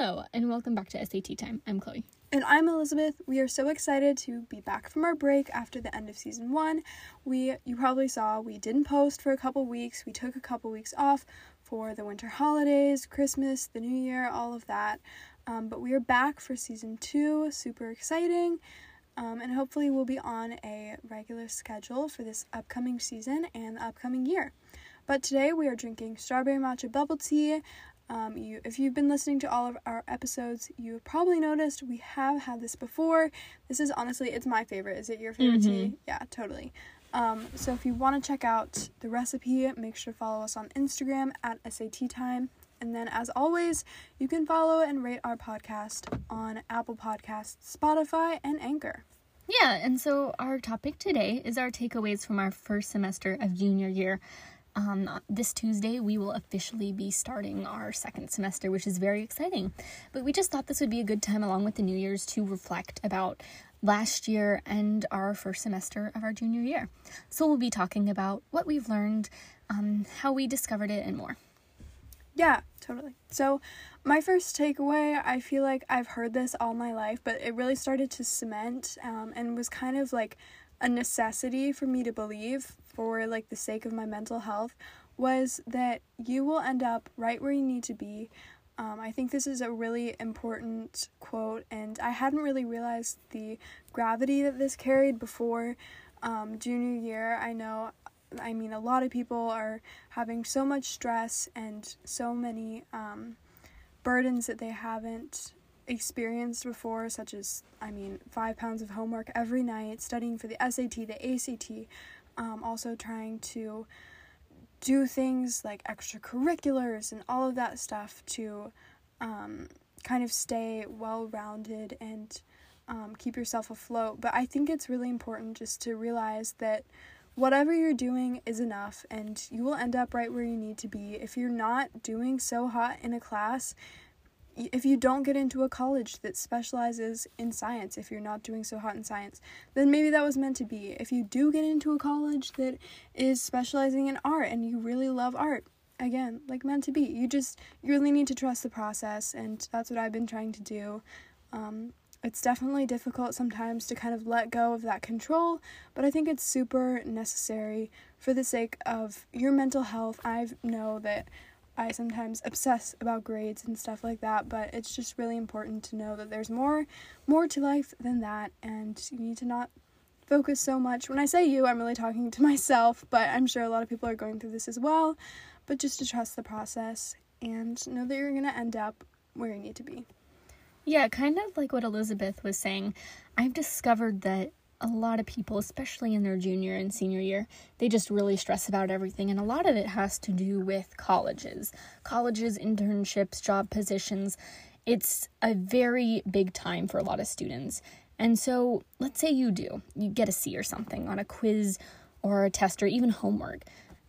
Hello, and welcome back to SAT Time. I'm Chloe. And I'm Elizabeth. We are so excited to be back from our break after the end of season one. We, you probably saw, we didn't post for a couple weeks. We took a couple weeks off for the winter holidays, Christmas, the new year, all of that. Um, but we are back for season two. Super exciting. Um, and hopefully, we'll be on a regular schedule for this upcoming season and the upcoming year. But today we are drinking strawberry matcha bubble tea. Um, you, if you've been listening to all of our episodes, you have probably noticed we have had this before. This is honestly, it's my favorite. Is it your favorite Mhm. tea? Yeah, totally. Um, so if you want to check out the recipe, make sure to follow us on Instagram at SAT Time. And then, as always, you can follow and rate our podcast on Apple Podcasts, Spotify, and Anchor. Yeah, and so our topic today is our takeaways from our first semester of junior year. Um, this Tuesday, we will officially be starting our second semester, which is very exciting. But we just thought this would be a good time, along with the New Year's, to reflect about last year and our first semester of our junior year. So we'll be talking about what we've learned, um, how we discovered it, and more. Yeah, totally. So, my first takeaway, I feel like I've heard this all my life, but it really started to cement um, and was kind of like a necessity for me to believe for like the sake of my mental health was that you will end up right where you need to be. Um, I think this is a really important quote, and I hadn't really realized the gravity that this carried before um, junior year. I know I mean, a lot of people are having so much stress and so many um, burdens that they haven't experienced before, such as, I mean, five pounds of homework every night, studying for the SAT, the ACT, um, also trying to do things like extracurriculars and all of that stuff to um, kind of stay well rounded and um, keep yourself afloat. But I think it's really important just to realize that whatever you're doing is enough and you will end up right where you need to be. If you're not doing so hot in a class, if you don't get into a college that specializes in science, if you're not doing so hot in science, then maybe that was meant to be. If you do get into a college that is specializing in art and you really love art, again, like meant to be. You just you really need to trust the process and that's what I've been trying to do. Um, it's definitely difficult sometimes to kind of let go of that control, but I think it's super necessary for the sake of your mental health. I know that I sometimes obsess about grades and stuff like that, but it's just really important to know that there's more more to life than that and you need to not focus so much. When I say you, I'm really talking to myself, but I'm sure a lot of people are going through this as well, but just to trust the process and know that you're going to end up where you need to be. Yeah, kind of like what Elizabeth was saying. I've discovered that a lot of people, especially in their junior and senior year, they just really stress about everything. And a lot of it has to do with colleges, colleges, internships, job positions. It's a very big time for a lot of students. And so, let's say you do, you get a C or something on a quiz or a test or even homework.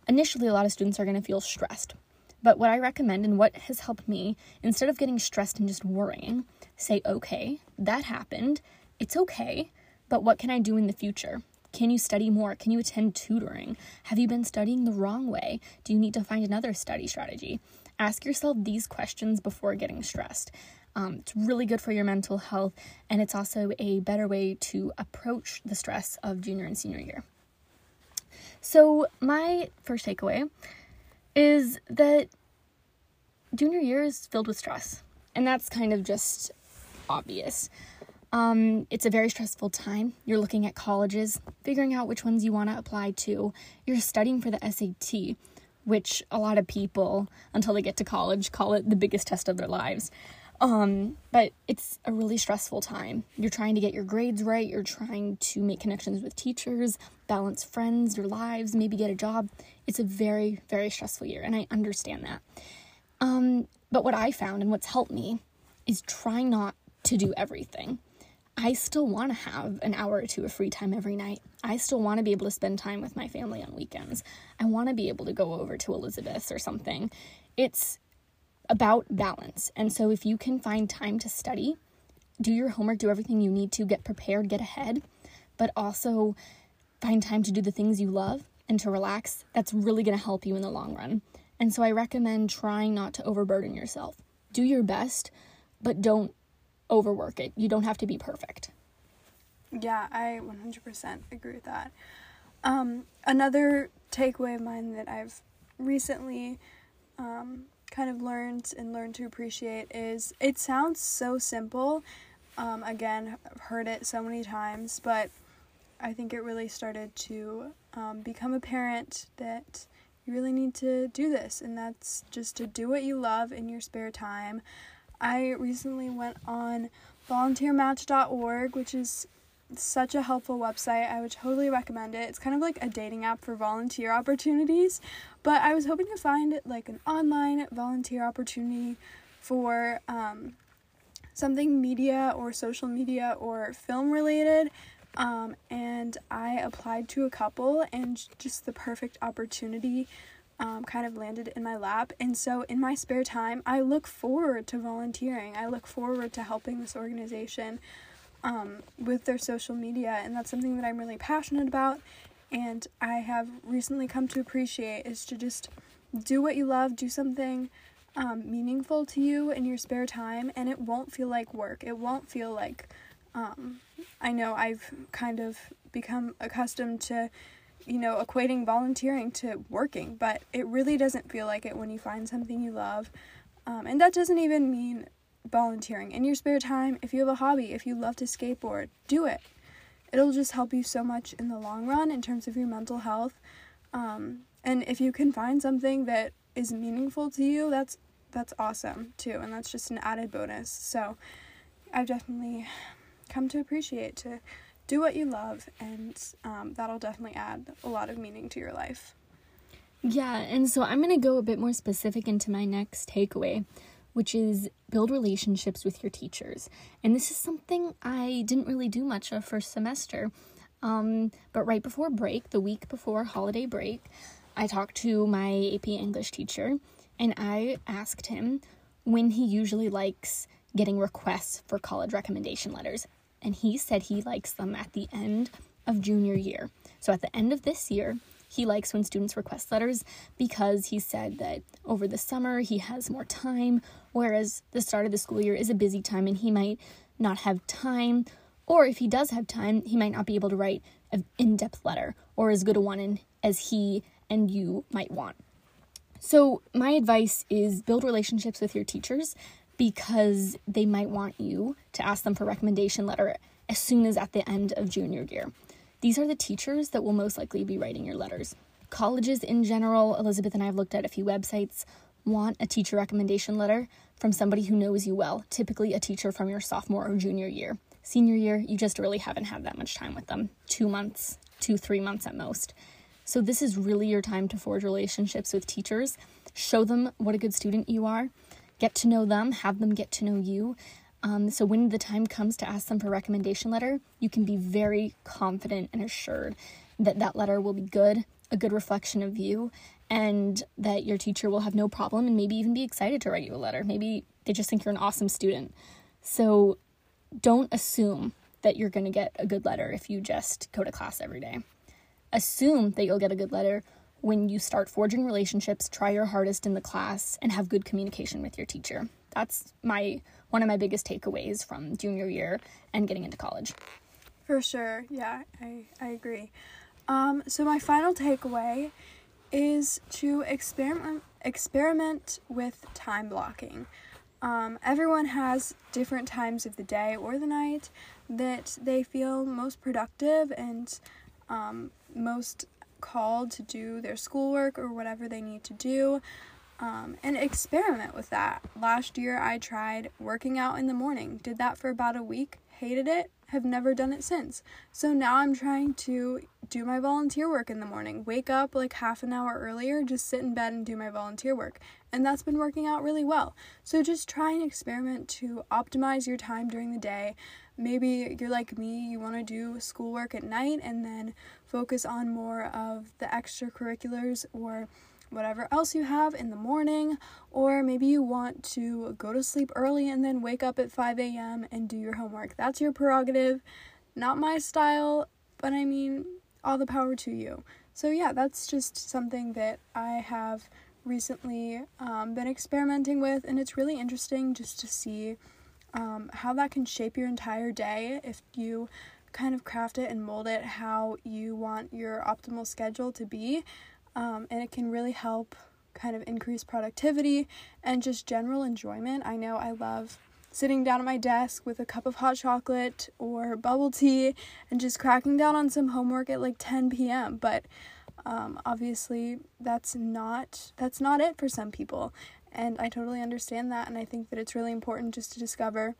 Initially, a lot of students are going to feel stressed. But what I recommend and what has helped me, instead of getting stressed and just worrying, say, okay, that happened. It's okay. But what can I do in the future? Can you study more? Can you attend tutoring? Have you been studying the wrong way? Do you need to find another study strategy? Ask yourself these questions before getting stressed. Um, it's really good for your mental health, and it's also a better way to approach the stress of junior and senior year. So, my first takeaway is that junior year is filled with stress, and that's kind of just obvious. Um, it's a very stressful time. You're looking at colleges, figuring out which ones you want to apply to. You're studying for the SAT, which a lot of people, until they get to college, call it the biggest test of their lives. Um, but it's a really stressful time. You're trying to get your grades right, you're trying to make connections with teachers, balance friends, your lives, maybe get a job. It's a very, very stressful year, and I understand that. Um, but what I found and what's helped me is try not to do everything. I still want to have an hour or two of free time every night. I still want to be able to spend time with my family on weekends. I want to be able to go over to Elizabeth's or something. It's about balance. And so if you can find time to study, do your homework, do everything you need to, get prepared, get ahead, but also find time to do the things you love and to relax, that's really going to help you in the long run. And so I recommend trying not to overburden yourself. Do your best, but don't overwork it. You don't have to be perfect. Yeah, I 100% agree with that. Um, another takeaway of mine that I've recently um, kind of learned and learned to appreciate is it sounds so simple. Um, again, I've heard it so many times, but I think it really started to um, become apparent that you really need to do this, and that's just to do what you love in your spare time. I recently went on volunteermatch.org, which is such a helpful website. I would totally recommend it. It's kind of like a dating app for volunteer opportunities, but I was hoping to find like an online volunteer opportunity for um, something media or social media or film related. Um, and I applied to a couple, and just the perfect opportunity um, kind of landed in my lap. And so, in my spare time, I look forward to volunteering. I look forward to helping this organization um, with their social media, and that's something that I'm really passionate about. And I have recently come to appreciate is to just do what you love, do something um, meaningful to you in your spare time, and it won't feel like work. It won't feel like um, I know I've kind of become accustomed to, you know, equating volunteering to working, but it really doesn't feel like it when you find something you love. Um, and that doesn't even mean volunteering in your spare time, if you have a hobby, if you love to skateboard, do it. It'll just help you so much in the long run in terms of your mental health. Um, and if you can find something that is meaningful to you, that's that's awesome too, and that's just an added bonus. So I've definitely come to appreciate to do what you love, and um, that'll definitely add a lot of meaning to your life. Yeah, and so I'm going to go a bit more specific into my next takeaway which is build relationships with your teachers. And this is something I didn't really do much of first semester. Um, but right before break, the week before holiday break, I talked to my AP English teacher and I asked him when he usually likes getting requests for college recommendation letters. And he said he likes them at the end of junior year. So at the end of this year, he likes when students request letters because he said that over the summer he has more time, whereas the start of the school year is a busy time and he might not have time. Or if he does have time, he might not be able to write an in depth letter or as good a one as he and you might want. So, my advice is build relationships with your teachers because they might want you to ask them for recommendation letter as soon as at the end of junior year. These are the teachers that will most likely be writing your letters. Colleges in general, Elizabeth and I have looked at a few websites, want a teacher recommendation letter from somebody who knows you well, typically a teacher from your sophomore or junior year. Senior year, you just really haven't had that much time with them two months, two, three months at most. So, this is really your time to forge relationships with teachers, show them what a good student you are, get to know them, have them get to know you, um, so when the time comes to ask them for a recommendation letter, you can be very confident and assured that that letter will be good, a good reflection of you, and that your teacher will have no problem and maybe even be excited to write you a letter. Maybe they just think you're an awesome student. So don't assume that you're going to get a good letter if you just go to class every day. Assume that you'll get a good letter when you start forging relationships, try your hardest in the class, and have good communication with your teacher. That's my one of my biggest takeaways from junior year and getting into college. For sure. Yeah, I, I agree. Um, so my final takeaway is to experiment experiment with time blocking. Um, everyone has different times of the day or the night that they feel most productive and um, most called to do their schoolwork or whatever they need to do um, and experiment with that. Last year, I tried working out in the morning, did that for about a week, hated it, have never done it since. So now I'm trying to do my volunteer work in the morning, wake up like half an hour earlier, just sit in bed and do my volunteer work. And that's been working out really well. So just try and experiment to optimize your time during the day. Maybe you're like me, you want to do schoolwork at night and then focus on more of the extracurriculars or whatever else you have in the morning, or maybe you want to go to sleep early and then wake up at 5 a.m. and do your homework. That's your prerogative, not my style, but I mean, all the power to you. So, yeah, that's just something that I have recently um, been experimenting with, and it's really interesting just to see um, how that can shape your entire day if you kind of craft it and mold it how you want your optimal schedule to be. Um, and it can really help kind of increase productivity and just general enjoyment. I know I love sitting down at my desk with a cup of hot chocolate or bubble tea and just cracking down on some homework at like 10 p.m. But um, obviously, that's not that's not it for some people, and I totally understand that. And I think that it's really important just to discover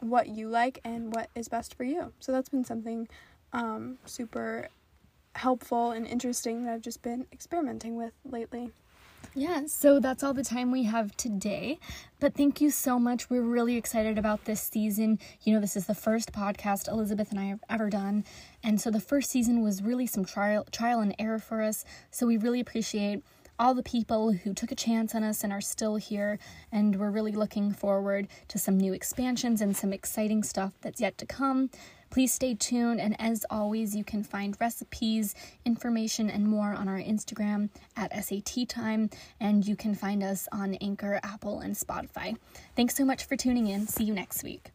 what you like and what is best for you. So that's been something um, super helpful and interesting that I've just been experimenting with lately. Yeah, so that's all the time we have today. But thank you so much. We're really excited about this season. You know, this is the first podcast Elizabeth and I have ever done. And so the first season was really some trial trial and error for us. So we really appreciate all the people who took a chance on us and are still here. And we're really looking forward to some new expansions and some exciting stuff that's yet to come. Please stay tuned, and as always, you can find recipes, information, and more on our Instagram at SAT Time, and you can find us on Anchor, Apple, and Spotify. Thanks so much for tuning in. See you next week.